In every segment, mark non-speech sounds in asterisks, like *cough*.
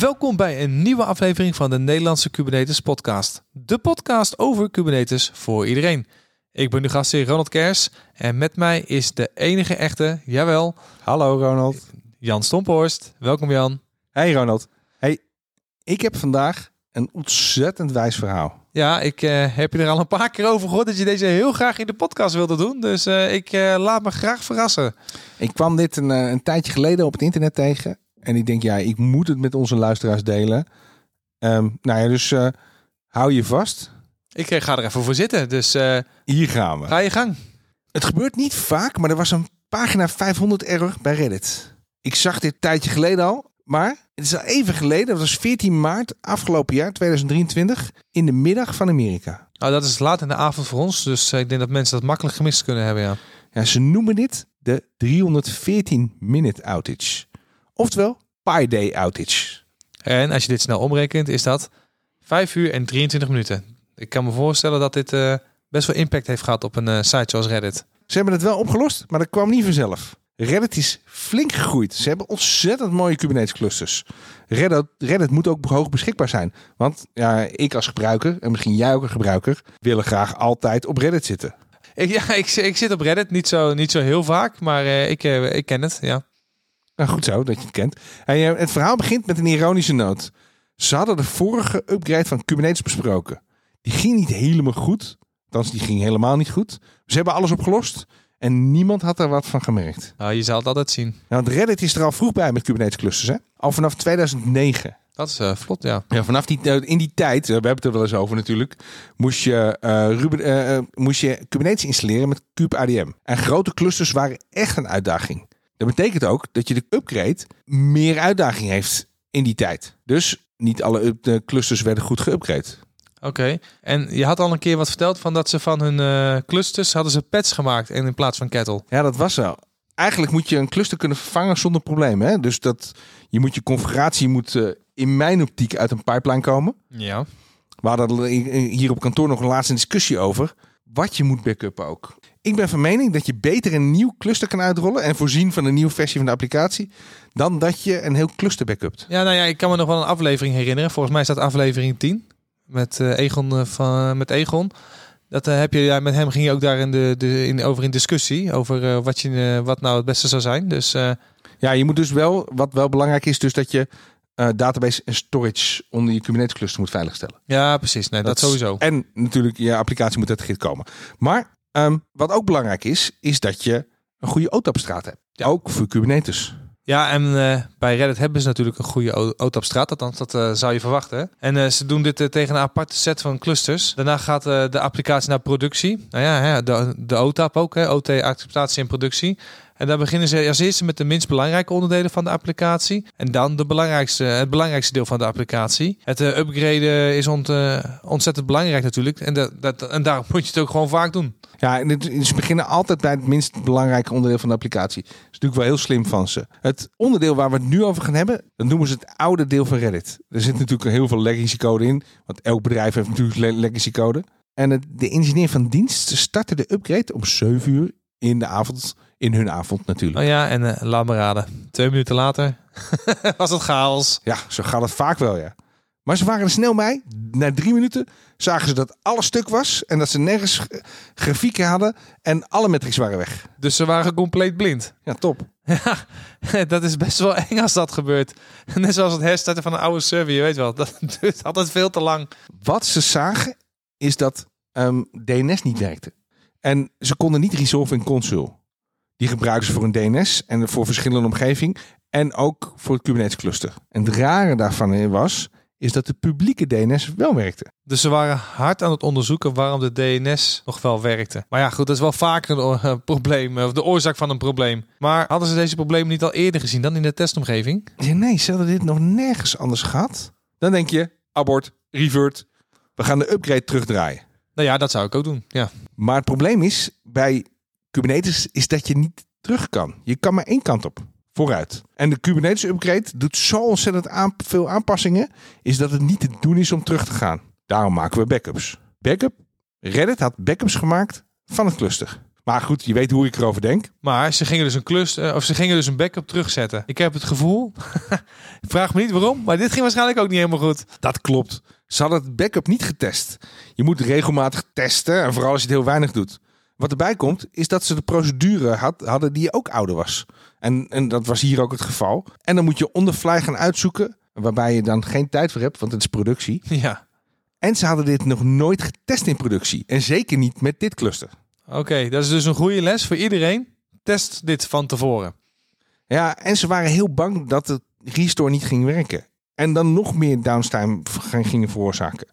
Welkom bij een nieuwe aflevering van de Nederlandse Kubernetes podcast. De podcast over Kubernetes voor iedereen. Ik ben de gastheer Ronald Kers en met mij is de enige echte, jawel, Hallo Ronald. Jan Stomphorst. Welkom Jan. Hey Ronald. Hey, ik heb vandaag een ontzettend wijs verhaal. Ja, ik eh, heb je er al een paar keer over gehoord dat je deze heel graag in de podcast wilde doen. Dus eh, ik eh, laat me graag verrassen. Ik kwam dit een, een tijdje geleden op het internet tegen. En ik denk, ja, ik moet het met onze luisteraars delen. Ehm, nou ja, dus eh, hou je vast. Ik eh, ga er even voor zitten, dus eh, Hier gaan we. ga je gang. Het gebeurt niet vaak, maar er was een pagina 500 error bij Reddit. Ik zag dit een tijdje geleden al, maar het is al even geleden. Dat was 14 maart afgelopen jaar, 2023, in de middag van Amerika. Nou, dat is laat in de avond voor ons, dus ik denk dat mensen dat makkelijk gemist kunnen hebben, ja. Ja, ze noemen dit de 314-minute outage. Oftewel, Pi Day outage. En als je dit snel omrekent, is dat 5 uur en 23 minuten. Ik kan me voorstellen dat dit eh, best wel impact heeft gehad op een eh, site zoals Reddit. Ze hebben het wel opgelost, maar dat kwam niet vanzelf. Reddit is flink gegroeid. Ze hebben ontzettend mooie Kubernetes clusters. Reddit, Reddit moet ook hoog beschikbaar zijn. Want ja, ik als gebruiker, en misschien jij ook een gebruiker, willen graag altijd op Reddit zitten. Ik, ja, ik, ik zit op Reddit, niet zo, niet zo heel vaak, maar eh, ik, ik ken het, ja. Nou, goed zo dat je het kent. En, eh, het verhaal begint met een ironische noot. Ze hadden de vorige upgrade van Kubernetes besproken. Die ging niet helemaal goed. Althans, die ging helemaal niet goed. Ze hebben alles opgelost. En niemand had er wat van gemerkt. Nou, je zal het altijd zien. Nou, want Reddit is er al vroeg bij met Kubernetes clusters. Hè? Al vanaf 2009. Dat is eh, vlot, ja. Ja, vanaf die, eh, in die tijd, eh, we hebben het er wel eens over natuurlijk, moest je, Ruben, moest je Kubernetes installeren met kubeadm. En grote clusters waren echt een uitdaging. Dat betekent ook dat je de upgrade meer uitdaging heeft in die tijd. Dus niet alle clusters werden goed geupgrade. Oké. En je had al een keer wat verteld van dat ze van hun eh, clusters hadden ze pads gemaakt en in plaats van kettle. Ja, dat was zo. Eigenlijk moet je een cluster kunnen vervangen zonder probleem. Hè? Dus dat je moet je configuratie moet eh, in mijn optiek uit een pipeline komen. Ja. We hadden er hier op kantoor nog een laatste discussie over. Wat je moet backuppen ook. Ik ben van mening dat je beter een nieuw cluster kan uitrollen en voorzien van een nieuwe versie van de applicatie. Dan dat je een heel cluster backupt. Ja, nou ja, ik kan me nog wel een aflevering herinneren. Volgens mij staat aflevering 10 met eh, Egon eh, van met Egon. Dat eh, heb je ja, met hem ging je ook daar in de, de in, over in discussie over eh, wat je eh, wat nou het beste zou zijn. Dus eh, Ja, je moet dus wel, wat wel belangrijk is, dus dat je eh, database en storage onder je Kubernetes cluster moet veiligstellen. ja, precies. Nee, dat, sowieso. En natuurlijk, je applicatie moet uit de grid komen. Maar ehm, wat ook belangrijk is, is dat je een goede OTAP-straat hebt. Ja. Ook voor Kubernetes. Ja, en eh, bij Reddit hebben ze natuurlijk een goede OTAP-straat. Althans, dat eh, zou je verwachten. hè. En ze doen dit tegen een aparte set van clusters. Daarna gaat de applicatie naar productie. Nou ja, hè, de, de OTAP ook. Hè, OT, acceptatie en productie. En daar beginnen ze als eerste met de minst belangrijke onderdelen van de applicatie. En dan de belangrijkste, het belangrijkste deel van de applicatie. Het eh, upgraden is ont, eh, ontzettend belangrijk natuurlijk. En, dat, dat, en daarom moet je het ook gewoon vaak doen. Ja, ze beginnen altijd bij het minst belangrijke onderdeel van de applicatie. Dat is natuurlijk wel heel slim van ze. Het onderdeel waar we het nu over gaan hebben, dat noemen ze het oude deel van Reddit. Er zit natuurlijk heel veel legacy code in, want elk bedrijf heeft natuurlijk le- legacy code. En de engineer van dienst startte de upgrade om 7 uur in de avond, in hun avond natuurlijk. Nou ja, en eh, laat me raden. Twee minuten later *laughs* was het chaos. Ja, zo gaat het vaak wel, ja. Maar ze waren er snel bij. Na drie minuten zagen ze dat alles stuk was en dat ze nergens grafieken hadden en alle metrics waren weg. Dus ze waren compleet blind. Ja, top. *laughs* Ja, dat is best wel eng als dat gebeurt. *laughs* Net zoals het herstarten van een oude server, je weet wel. Dat duurt altijd veel te lang. Wat ze zagen is dat ehm, DNS niet werkte. En ze konden niet resolven in console. Die gebruiken ze voor een DNS en voor verschillende omgeving en ook voor het Kubernetes cluster. En het rare daarvan was, is dat de publieke DNS wel werkte. Dus ze waren hard aan het onderzoeken waarom de DNS nog wel werkte. Maar ja, goed, dat is wel vaker *laughs* een probleem, of de oorzaak van een probleem. Maar hadden ze deze problemen niet al eerder gezien dan in de testomgeving? Ja, nee, ze hadden dit nog nergens anders gehad. Dan denk je, abort, revert, we gaan de upgrade terugdraaien. Nou ja, dat zou ik ook doen. Ja. Maar het probleem is bij Kubernetes is dat je niet terug kan. Je kan maar één kant op, vooruit. En de Kubernetes upgrade doet zo ontzettend aan, veel aanpassingen, is dat het niet te doen is om terug te gaan. Daarom maken we backups. Backup, Reddit had backups gemaakt van het cluster. Maar goed, je weet hoe ik erover denk. Maar ze gingen dus een klus, eh, of ze gingen dus een backup terugzetten. Ik heb het gevoel, *laughs* vraag me niet waarom, maar dit ging waarschijnlijk ook niet helemaal goed. Dat klopt. Ze hadden het backup niet getest. Je moet regelmatig testen en vooral als je het heel weinig doet. Wat erbij komt, is dat ze de procedure had, hadden die ook ouder was. En, en dat was hier ook het geval. En dan moet je on the fly gaan uitzoeken, waarbij je dan geen tijd voor hebt, want het is productie. *laughs* Ja, En ze hadden dit nog nooit getest in productie. En zeker niet met dit cluster. oké, dat is dus een goede les voor iedereen. Test dit van tevoren. Ja, en ze waren heel bang dat het restore niet ging werken. En dan nog meer downtime gingen veroorzaken.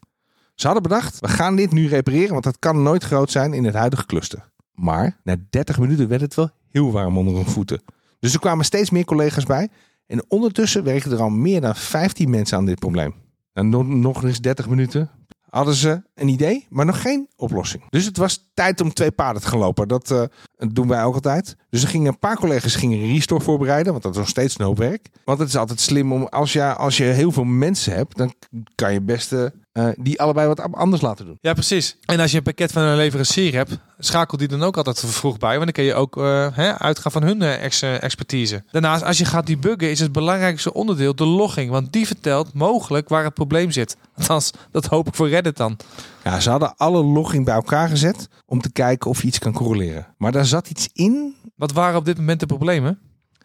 Ze hadden bedacht, we gaan dit nu repareren, want dat kan nooit groot zijn in het huidige cluster. Maar na 30 minuten werd het wel heel warm onder hun voeten. Dus er kwamen steeds meer collega's bij. En ondertussen werkten er al meer dan 15 mensen aan dit probleem. En nog, eens 30 minuten hadden ze een idee, maar nog geen oplossing. Dus het was tijd om twee paden te gaan lopen. Dat eh, doen wij ook altijd. Dus er gingen een paar collega's gingen een restore voorbereiden, want dat is nog steeds een hoop werk. Want het is altijd slim om, als je, als je heel veel mensen hebt, dan kan je best eh, die allebei wat anders laten doen. Ja, precies. En als je een pakket van een leverancier hebt, schakel die dan ook altijd vroeg bij. Want dan kun je ook eh, hè, uitgaan van hun ex- eh, expertise. Daarnaast, als je gaat debuggen, is het belangrijkste onderdeel de logging. Want die vertelt mogelijk waar het probleem zit. *laughs* Althans, dat hoop ik voor Reddit dan. Ja, ze hadden alle logging bij elkaar gezet om te kijken of je iets kan correleren. Maar daar zat iets in. Wat waren op dit moment de problemen?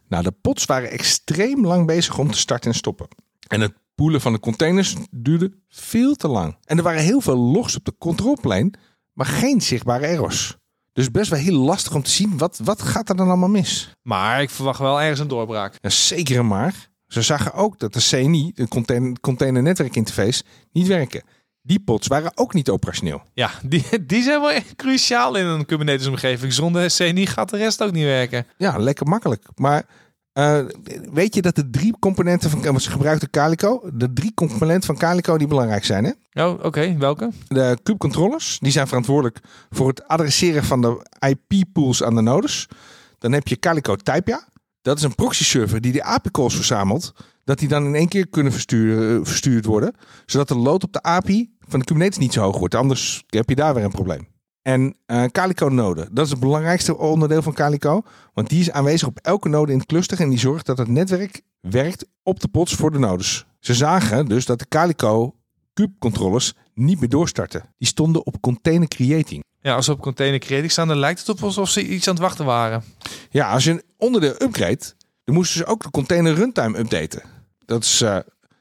Nou, de pots waren extreem lang bezig om te starten en stoppen. En het poelen van de containers duurde veel te lang. En er waren heel veel logs op de controlplane, maar geen zichtbare errors. Dus best wel heel lastig om te zien wat, wat gaat er dan allemaal mis. Maar ik verwacht wel ergens een doorbraak. Ja, zeker maar. Ze zagen ook dat de CNI, de container, container netwerk interface, niet werken. Die pots waren ook niet operationeel. Ja, die, die zijn wel echt cruciaal in een Kubernetes omgeving. Zonder CNI gaat de rest ook niet werken. Ja, lekker makkelijk. Maar eh, weet je dat de drie componenten van ze gebruikten Calico, de drie componenten van Calico die belangrijk zijn, hè? Oh, oké. Welke? De kube controllers, die zijn verantwoordelijk voor het adresseren van de IP-pools aan de nodes. Dan heb je Calico Typia. Dat is een proxy server die de API-calls verzamelt. Dat die dan in één keer kunnen versturen, verstuurd worden. Zodat de load op de API van de Kubernetes niet zo hoog wordt. Anders heb je daar weer een probleem. En eh, Calico node, dat is het belangrijkste onderdeel van Calico. Want die is aanwezig op elke node in het cluster. En die zorgt dat het netwerk werkt op de pots voor de nodes. Ze zagen dus dat de Calico kube controllers niet meer doorstarten. Die stonden op container creating. Ja, als ze op container creating staan, dan lijkt het op alsof ze iets aan het wachten waren. Ja, als je een onderdeel upgrade, dan moesten ze ook de container runtime updaten. Dat is, eh,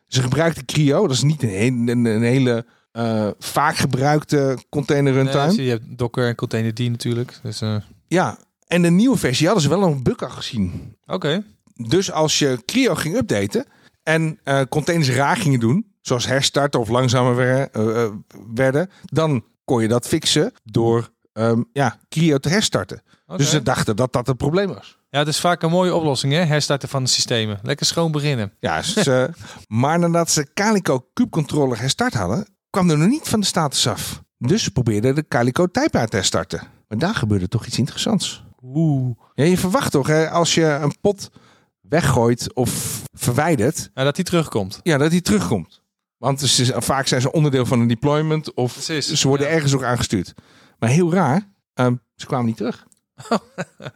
ze gebruikten Creo, dat is niet een, een, een hele eh, vaak gebruikte container runtime. Nee, je hebt Docker en Containerd natuurlijk. Dus, eh, Ja, en de nieuwe versie hadden ze wel een bug al gezien. Oké. Dus als je Creo ging updaten en eh, containers raar gingen doen, zoals herstarten of langzamer wer- eh, werden, dan kon je dat fixen door ehm, ja, Creo te herstarten. Dus ze dachten dat dat het probleem was. Ja, het is vaak een mooie oplossing, hè? Herstarten van de systemen. Lekker schoon beginnen. Ja, ze, *laughs* maar nadat ze Calico Cube Controller herstart hadden, kwam er nog niet van de status af. Dus ze probeerden de Calico Type te herstarten. Maar daar gebeurde toch iets interessants. Oeh. Ja, je verwacht toch, hè, als je een pot weggooit of verwijdert, Ja, dat die terugkomt. ja, dat die terugkomt. Want ze, is- vaak zijn ze onderdeel van een deployment of Precies. ze worden Ja. ergens ook aangestuurd. Maar heel raar, ehm, ze kwamen niet terug. *laughs*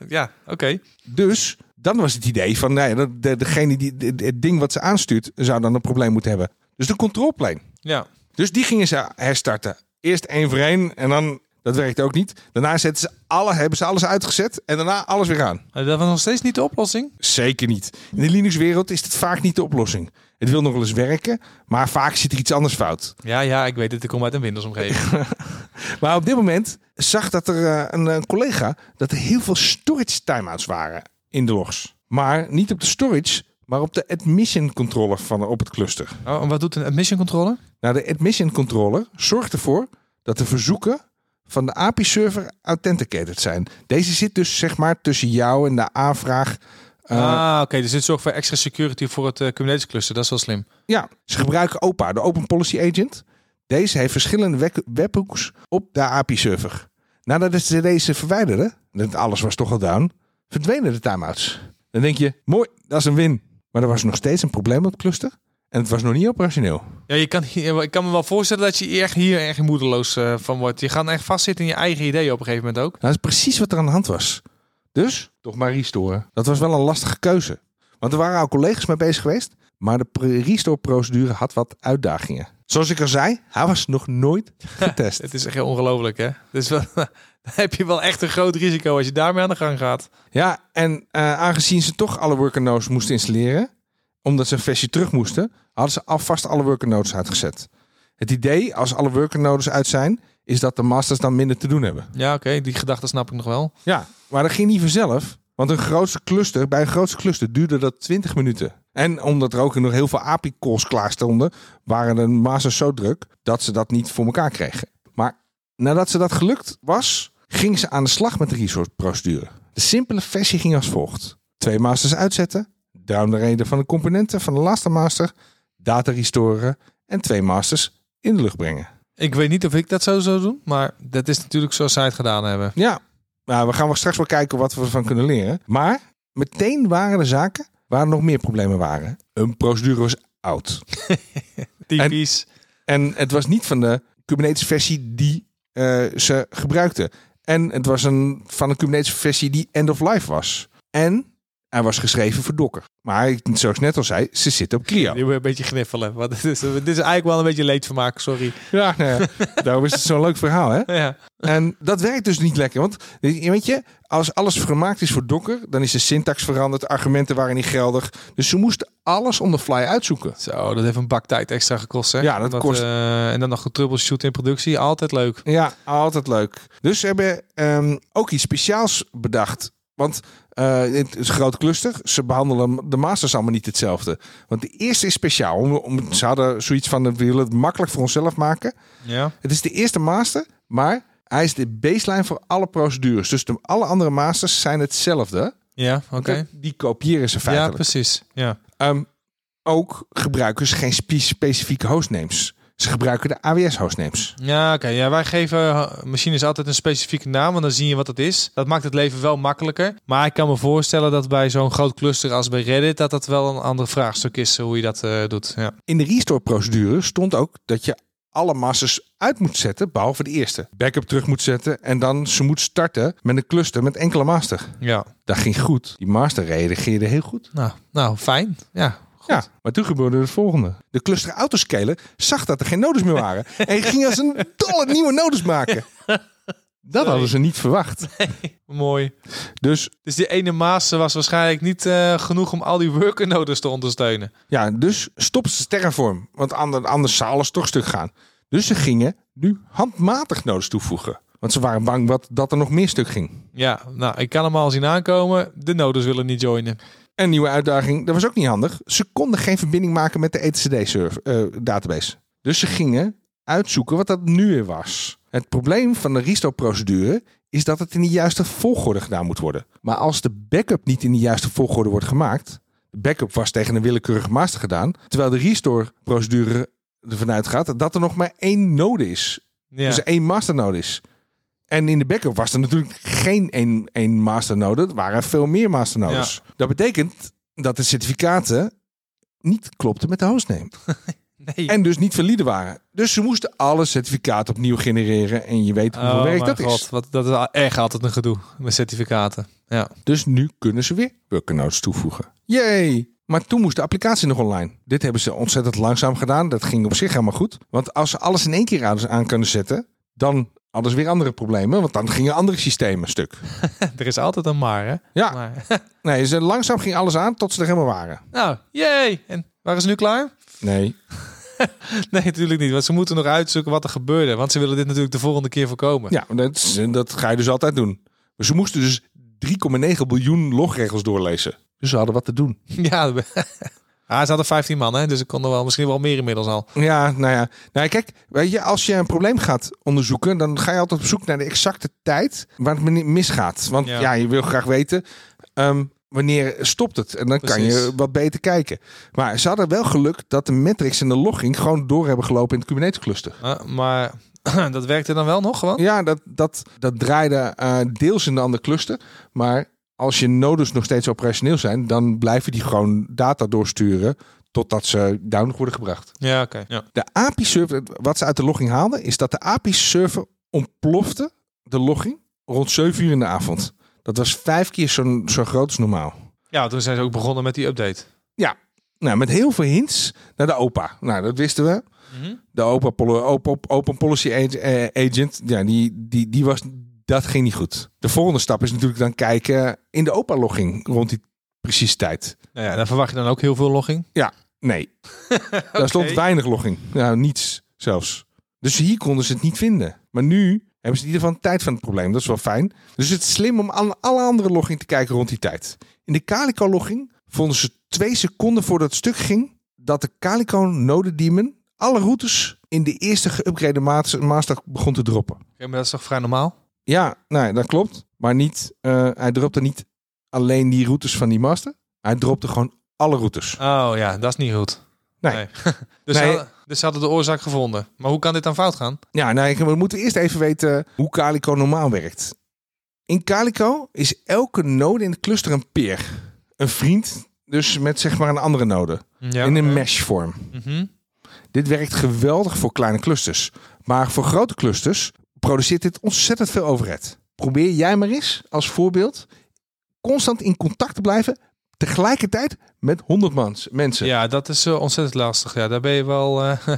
Ja, oké. Dus dan was het idee van, nou ja, degene die het ding wat ze aanstuurt, zou dan een probleem moeten hebben. Dus de controlplane. Ja. Dus die gingen ze herstarten. Eerst één voor één en dan, dat werkte ook niet. Daarna zetten ze alle, hebben ze alles uitgezet en daarna alles weer aan. Maar Dat was nog steeds niet de oplossing. Zeker niet. In de Linux-wereld is het vaak niet de oplossing. Het wil nog wel eens werken, maar vaak zit er iets anders fout. Ja, ja, ik weet het. Ik kom uit een Windows-omgeving. *laughs* Maar op dit moment zag dat er eh, een, een collega dat er heel veel storage timeouts waren in de logs. Maar niet op de storage, maar op de admission controller van op het cluster. Oh, en wat doet een admission controller? Nou, de admission controller zorgt ervoor dat de verzoeken van de API-server authenticated zijn. Deze zit dus zeg maar tussen jou en de aanvraag. Eh, ah, oké. Dus dit zorgt voor extra security voor het eh, Kubernetes cluster. Dat is wel slim. Ja, ze gebruiken OPA, de Open Policy Agent. Deze heeft verschillende web- webhooks op de API-server. Nadat ze deze verwijderden, en alles was toch al down, verdwenen de timeouts. Dan denk je, mooi, dat is een win. Maar er was nog steeds een probleem op het cluster. En het was nog niet operationeel. Ja, je kan, ik kan me wel voorstellen dat je echt hier erg moedeloos eh, van wordt. Je gaat echt vastzitten in je eigen ideeën op een gegeven moment ook. Nou, dat is precies wat er aan de hand was. Dus, toch maar restoren. Dat was wel een lastige keuze. Want er waren al collega's mee bezig geweest. Maar de restore-procedure had wat uitdagingen. Zoals ik al zei, hij was nog nooit *laughs* getest. Het is echt ongelooflijk, hè? Dus wel, *laughs* dan heb je wel echt een groot risico als je daarmee aan de gang gaat. Ja, en eh, aangezien ze toch alle worker nodes moesten installeren, omdat ze een versie terug moesten, hadden ze alvast alle worker nodes uitgezet. Het idee, als alle worker nodes uit zijn, is dat de masters dan minder te doen hebben. Ja, oké, die gedachte snap ik nog wel. Ja, maar dat ging niet vanzelf. Want een grootste cluster, bij een grootste cluster duurde dat 20 minuten. En omdat er ook nog heel veel API-calls klaar stonden, waren de masters zo druk dat ze dat niet voor elkaar kregen. Maar nadat ze dat gelukt was, gingen ze aan de slag met de resource-procedure. De simpele versie ging als volgt. Twee masters uitzetten, downgraden van de componenten van de laatste master, data restoren en twee masters in de lucht brengen. Ik weet niet of ik dat zo zou doen, maar dat is natuurlijk zoals zij het gedaan hebben. Ja, nou, we gaan wel straks wel kijken wat we ervan kunnen leren. Maar meteen waren er zaken waar er nog meer problemen waren. Een procedure was oud. *laughs* Typisch. En het was niet van de Kubernetes versie die eh, ze gebruikten. En het was een, van een Kubernetes versie die end of life was. En hij was geschreven voor Docker. Maar zoals ik net al zei, ze zitten op CLIA. Je moet een beetje gniffelen. Want *laughs* dit is, dit is eigenlijk wel een beetje leedvermaak, sorry. Ja, nou ja, *laughs* daarom is het zo'n leuk verhaal, hè? Ja. En dat werkt dus niet lekker. Want weet je, als alles gemaakt is voor Docker, dan is de syntax veranderd, argumenten waren niet geldig. Dus ze moesten alles on the fly uitzoeken. Zo, dat heeft een bak tijd extra gekost, hè? Ja, dat kost- eh, en dan nog getroubleshoot in productie, altijd leuk. Ja, altijd leuk. Dus ze hebben ehm, ook iets speciaals bedacht. Want eh, het is een groot cluster. Ze behandelen de masters allemaal niet hetzelfde. Want de eerste is speciaal. Om, om, ze hadden zoiets van, we willen het makkelijk voor onszelf maken. Ja. Het is de eerste master, maar hij is de baseline voor alle procedures. Dus de, alle andere masters zijn hetzelfde. Ja, oké. Die kopiëren ze Ja, feitelijk. precies. Ja. Ehm, ook gebruiken ze geen spe- specifieke hostnames. Ze gebruiken de AWS hostnames. Ja, oké. Ja, wij geven eh, machines altijd een specifieke naam, want dan zie je wat het is. Dat maakt het leven wel makkelijker. Maar ik kan me voorstellen dat bij zo'n groot cluster als bij Reddit, dat dat wel een ander vraagstuk is, hoe je dat eh, doet. Ja. In de restore-procedure stond ook dat je alle masters uit moet zetten, behalve de eerste. Backup terug moet zetten en dan ze moet starten met een cluster met enkele master. ja. Dat ging goed. Die master reageerde heel goed. Nou, nou, fijn. Ja. Ja, maar toen gebeurde het volgende. De cluster autoscaler zag dat er geen nodes meer waren. *laughs* en ging als een dolle nieuwe nodes maken. *laughs* Dat hadden ze niet verwacht. Mooi. Dus Dus die ene master was waarschijnlijk niet eh, genoeg om al die worker nodes te ondersteunen. ja, dus stopten ze Terraform. Want ander- anders zou alles toch stuk gaan. Dus ze gingen nu handmatig nodes toevoegen. Want ze waren bang wat, dat er nog meer stuk ging. Ja, nou, ik kan hem al zien aankomen. De nodes willen niet joinen. Een nieuwe uitdaging, dat was ook niet handig. Ze konden geen verbinding maken met de etcd-database. dus ze gingen uitzoeken wat dat nu weer was. Het probleem van de restore-procedure is dat het in de juiste volgorde gedaan moet worden. Maar als de backup niet in de juiste volgorde wordt gemaakt... de backup was tegen een willekeurige master gedaan... terwijl de restore-procedure ervan uitgaat dat er nog maar één node is. Ja. Dus één masternode is. En in de backup was er natuurlijk geen één, één masternode. Er waren veel meer masternodes. Dat betekent dat de certificaten niet klopten met de hostname. *laughs* nee. En dus niet valide waren. Dus ze moesten alle certificaten opnieuw genereren. En je weet hoeveel oh, werk dat god. is. Wat, dat is echt altijd een gedoe met certificaten. Ja. Dus nu kunnen ze weer workernodes toevoegen. Yay! Maar toen moest de applicatie nog online. Dit hebben ze ontzettend langzaam gedaan. Dat ging op zich helemaal goed. Want als ze alles in één keer aan kunnen zetten... dan ze weer andere problemen. Want dan gingen andere systemen stuk. *laughs* er is altijd een maar, hè? Ja, Maar, *laughs* nee, ze, langzaam ging alles aan tot ze er helemaal waren. nou, yay! En waren ze nu klaar? Nee, *laughs* Nee, natuurlijk niet. Want ze moeten nog uitzoeken wat er gebeurde. Want ze willen dit natuurlijk de volgende keer voorkomen. ja, dat, is- dat ga je dus altijd doen. Maar ze moesten dus 3,9 biljoen logregels doorlezen. Dus ze hadden wat te doen. Ja, ah, ze hadden 15 man, hè? Dus ik kon er wel misschien wel meer inmiddels al. Ja, nou ja. Nou, kijk, weet je, als je een probleem gaat onderzoeken, dan ga je altijd op zoek naar de exacte tijd waar het mi- misgaat. Want Ja. ja, je wil graag weten ehm, wanneer stopt het. En dan kan je wat beter kijken. Maar ze hadden wel geluk dat de metrics en de logging gewoon door hebben gelopen in het Kubernetes cluster. Ah, maar *clears throat* dat werkte dan wel nog gewoon? Ja, dat, dat, dat draaide eh, deels in een ander cluster. Maar als je nodes nog steeds operationeel zijn, dan blijven die gewoon data doorsturen totdat ze down worden gebracht. Ja, oké. Ja. De API-server, wat ze uit de logging haalden, is dat de API-server ontplofte, de logging, rond 7 uur in de avond. Dat was vijf keer zo, zo groot als normaal. ja, toen zijn ze ook begonnen met die update. Nou, met heel veel hints naar de OPA. Nou, dat wisten we. De OPA, open, open Policy eh, Agent, ja, die, die, die was, dat ging niet goed. De volgende stap is natuurlijk dan kijken in de OPA-logging rond die precieze tijd. Nou ja, daar verwacht je dan ook heel veel logging. Nee, *laughs* daar stond weinig logging. Nou, niets zelfs. Dus hier konden ze het niet vinden. Maar nu hebben ze in ieder geval tijd van het probleem. Dat is wel fijn. Dus het is slim om aan alle andere logging te kijken rond die tijd. In de Calico-logging vonden ze twee seconden voordat het stuk ging... dat de Calico Node Daemon alle routes in de eerste geüpgrade master begon te droppen. Oké, maar dat is toch vrij normaal? Ja, nee, dat klopt. Maar niet, eh, hij dropte niet alleen die routes van die master. Hij dropte gewoon alle routes. Oh ja, dat is niet goed. Nee. *laughs* dus, Nee. Ze hadden, dus ze hadden de oorzaak gevonden. Maar hoe kan dit dan fout gaan? Ja, nou, we moeten eerst even weten hoe Calico normaal werkt. In Calico is elke node in het cluster een peer. Een vriend, dus met zeg maar een andere node. Ja, in een mesh vorm. Mhm. Dit werkt geweldig voor kleine clusters. Maar voor grote clusters produceert dit ontzettend veel overhead. Probeer jij maar eens als voorbeeld constant in contact te blijven tegelijkertijd met 100 mans, mensen. Ja, dat is eh, ontzettend lastig. Ja, daar ben je wel, eh, *laughs*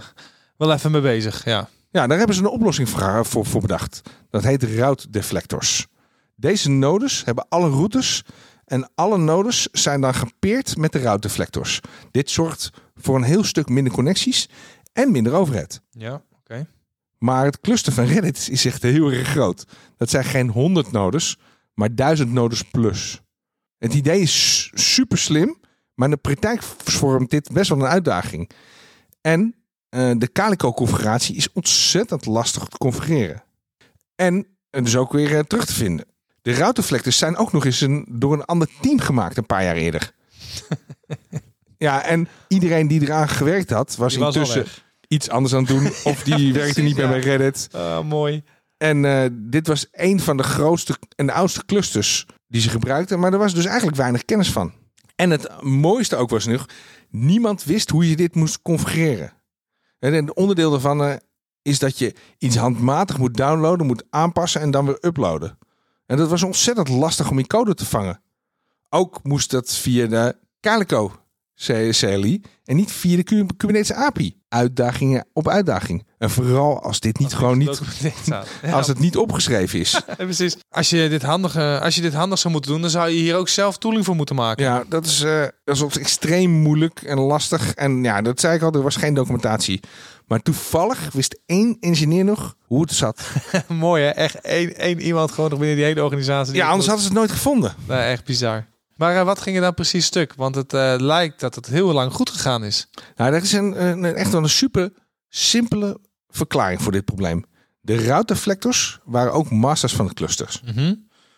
wel even mee bezig. Ja. Ja, daar hebben ze een oplossing voor, voor, voor bedacht. Dat heet route deflectors. Deze nodes hebben alle routes en alle nodes zijn dan gepeerd met de route deflectors. Dit zorgt voor een heel stuk minder connecties en minder overhead. Ja, oké. Maar het cluster van Reddit is echt heel erg groot. Dat zijn geen 100 nodes, maar 1000 nodes plus. Het idee is super slim, maar in de praktijk vormt dit best wel een uitdaging. En eh, de Calico-configuratie is ontzettend lastig te configureren. En het is ook weer eh, terug te vinden. De routeflectors zijn ook nog eens een, door een ander team gemaakt een paar jaar eerder. *laughs* ja, en iedereen die eraan gewerkt had, was, Die intussen. Iets anders aan het doen. Of die *laughs* werkte niet meer bij. Reddit. Ah, mooi. En eh, dit was een van de grootste en de oudste clusters die ze gebruikten. Maar er was dus eigenlijk weinig kennis van. En het mooiste ook was nog, niemand wist hoe je dit moest configureren. En een onderdeel daarvan eh, is dat je iets handmatig moet downloaden, moet aanpassen en dan weer uploaden. En dat was ontzettend lastig om in code te vangen. Ook moest dat via de Calico CLI en niet via de Kub- Kubernetes API. Uitdagingen op uitdaging. En vooral als dit niet gewoon niet, *laughs* als het niet opgeschreven is. *laughs* ja, precies. Als je, dit handig, als je dit handig zou moeten doen, dan zou je hier ook zelf tooling voor moeten maken. Ja, dat is, eh, dat is extreem moeilijk en lastig. En ja, dat zei ik al, er was geen documentatie. Maar toevallig wist één engineer nog hoe het zat. *laughs* mooi hè? Echt één, één iemand gewoon nog binnen die hele organisatie. die Ja, anders hadden ze het nooit gevonden. Nee, echt bizar. Maar eh, wat ging er dan precies stuk? Want het eh, lijkt dat het heel lang goed gegaan is. Nou, dat is een, een, echt wel een super simpele verklaring voor dit probleem. De routeflectors waren ook masters van de clusters.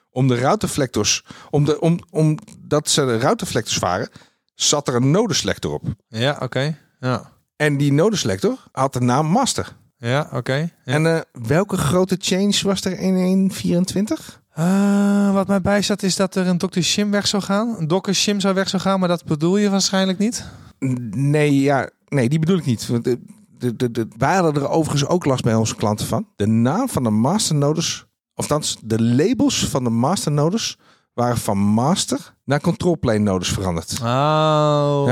Om de routeflectors, om de, om, omdat ze de routeflectors waren, zat er een nodeselector op. Ja, oké. Ja, En die nodeselector had de naam master. ja oké. Ja. En eh, welke grote change was er in 1.24? Eh, wat mij bijstaat is dat er een Dr. Shim weg zou gaan. Een Docker Shim zou weg zou gaan, maar dat bedoel je waarschijnlijk niet. Nee, ja, nee, die bedoel ik niet. Want de, de, de, hadden er overigens ook last bij onze klanten van. De naam van de masternodes, of althans de labels van de masternodes, waren van master naar control plane nodes veranderd.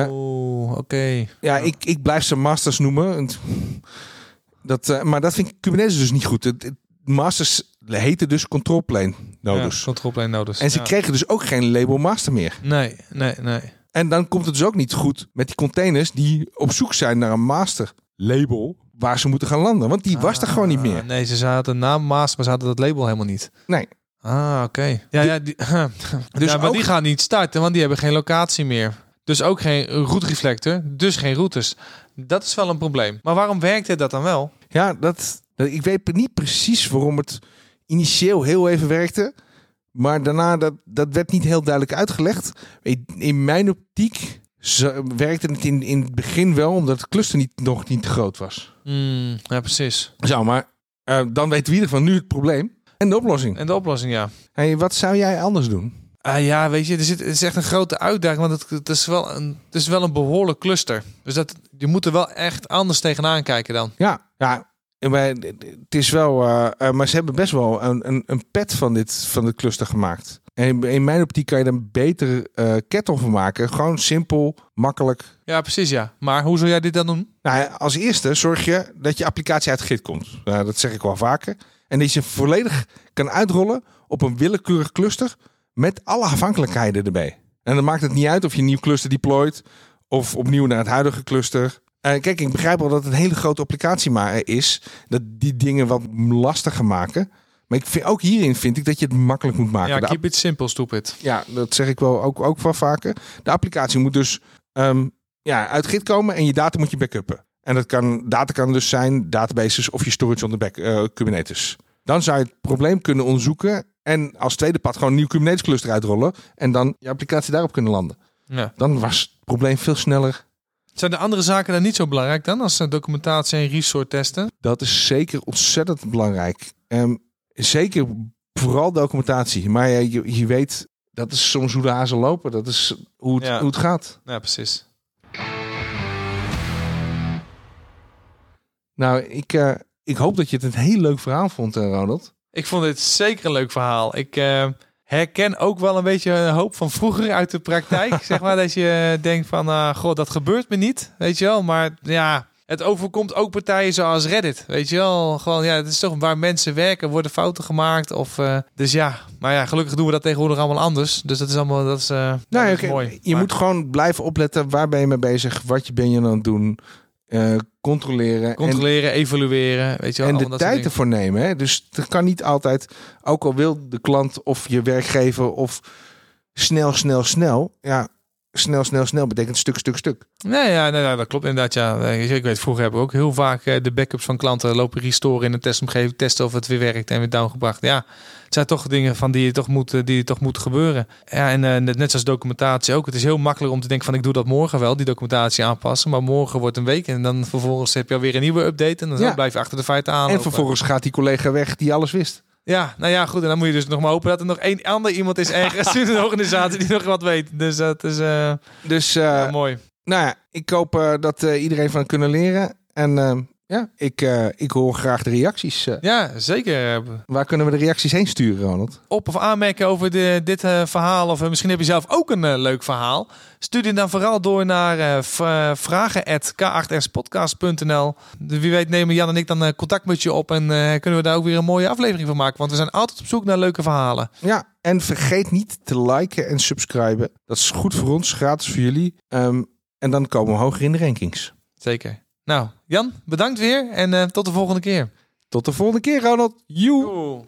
Oh, oké. Ja, ik, ik blijf ze masters noemen. En Dat, eh, maar dat vind ik Kubernetes dus niet goed. Het, het- masters heten dus control plane nodes. Ja, control plane nodes. En ze Ja. kregen dus ook geen label master meer. Nee, nee, nee. En dan komt het dus ook niet goed met die containers die op zoek zijn naar een master label waar ze moeten gaan landen. Want die was er gewoon niet meer. Ah, Nee, ze zaten naam master, maar ze hadden dat label helemaal niet. Nee. Ah, oké. Ja, ja, die, *laughs* Dus ja, maar ook- die gaan niet starten, want die hebben geen locatie meer. Dus ook geen route reflector, dus geen routes. Dat is wel een probleem. Maar waarom werkte dat dan wel? Ja, dat, ik weet niet precies waarom het initieel heel even werkte. Maar daarna, dat, dat werd niet heel duidelijk uitgelegd. In- mijn optiek werkte het in, in het begin wel, omdat het cluster niet, nog niet te groot was. Hmm, ja, precies. Zo, maar eh, dan weten we in ieder geval nu het probleem en de oplossing. En de oplossing, ja. Hey, wat zou jij anders doen? Ah ja, weet je, er zit, het is echt een grote uitdaging, want het, het, is wel een, het is wel een behoorlijk cluster. Dus dat, je moet er wel echt anders tegenaan kijken dan. Ja, ja. Wij, het is wel, eh, eh, maar ze hebben best wel een, een, een pet van dit, van dit cluster gemaakt. En in- in mijn optiek kan je er een beter eh kettle van maken. Gewoon simpel, makkelijk. Ja, precies ja. Maar hoe zou jij dit dan doen? Nou, als eerste zorg je dat je applicatie uit git komt. Nou, dat zeg ik wel vaker. En dat je volledig kan uitrollen op een willekeurig cluster met alle afhankelijkheden erbij. En dan maakt het niet uit of je een nieuw cluster deployt of opnieuw naar het huidige cluster. Eh, kijk, ik begrijp wel dat het een hele grote applicatie maar is. Dat die dingen wat lastiger maken. Maar ik vind, ook hierin vind ik dat je het makkelijk moet maken. Ja, keep it simple, stupid. ja, dat zeg ik wel ook, ook wel vaker. De applicatie moet dus ehm, ja, uit Git komen en je data moet je backuppen. En dat kan, data kan dus zijn databases of je storage on the back, eh, Kubernetes. Dan zou je het probleem kunnen onderzoeken en als tweede pad gewoon een nieuw Kubernetes cluster uitrollen en dan je applicatie daarop kunnen landen. Ja. Dan was het probleem veel sneller. Zijn de andere zaken dan niet zo belangrijk dan als eh, documentatie en resource testen? Dat is zeker ontzettend belangrijk. Ehm, zeker vooral documentatie. Maar ja, je, je weet, dat is soms hoe de hazen lopen. Dat is hoe het, Ja. hoe het gaat. Ja, precies. Nou, ik, eh, ik hoop dat je het een heel leuk verhaal vond, eh, Ronald. Ik vond dit zeker een leuk verhaal. Ik eh, herken ook wel een beetje een hoop van vroeger uit de praktijk. *laughs* zeg maar dat je denkt van, ah, god, dat gebeurt me niet, weet je wel. Maar ja, het overkomt ook partijen zoals Reddit, weet je wel. Gewoon, ja, het is toch waar mensen werken, worden fouten gemaakt. Of, eh, dus ja, maar ja, gelukkig doen we dat tegenwoordig allemaal anders. Dus dat is allemaal, dat is, eh, dat Nou, is mooi. Je Maar- moet gewoon blijven opletten. Waar ben je mee bezig? Wat je ben je aan het doen? Eh, controleren. controleren, evalueren, weet je wel. En, de tijd ervoor nemen. Hè? Dus er kan niet altijd, ook al wil de klant of je werkgever of snel, snel, snel. Ja, snel, snel, snel betekent stuk, stuk, stuk. Nee, ja, nee, dat klopt inderdaad. Ja. Ik weet, vroeger hebben we ook heel vaak eh, de backups van klanten lopen restoren in een testomgeving, testen of het weer werkt en weer downgebracht. Ja, het zijn toch dingen van die toch moeten, die toch moeten gebeuren. Ja, en eh, net net zoals documentatie ook. Het is heel makkelijk om te denken van ik doe dat morgen wel, die documentatie aanpassen. Maar morgen wordt een week en dan vervolgens heb je alweer een nieuwe update en dan Ja. blijf je achter de feiten aan. En vervolgens gaat die collega weg die alles wist. Ja, nou ja, goed. En dan moet je dus nog maar hopen dat er nog één ander iemand is ergens *laughs* in een organisatie die nog wat weet. Dus dat is eh, Dus eh, ja, mooi. nou ja, ik hoop eh, dat iedereen van kunnen leren. En ja, ik, eh, ik hoor graag de reacties. eh. Ja, zeker. waar kunnen we de reacties heen sturen, Ronald? op of aanmerken over de, dit eh, verhaal. Of misschien heb je zelf ook een leuk verhaal. Stuur die dan vooral door naar eh, v- eh, vragen.k8spodcast.nl. De- Wie weet nemen Jan en ik dan contact met je op. En kunnen we daar ook weer een mooie aflevering van maken. Want we zijn altijd op zoek naar leuke verhalen. Ja, en vergeet niet te liken en subscriben. Dat is goed voor ons, gratis voor jullie. Ehm, en dan komen we hoger in de rankings. Zeker. Nou, Jan, bedankt weer. En eh, tot de volgende keer. Tot de volgende keer, Ronald. Joe!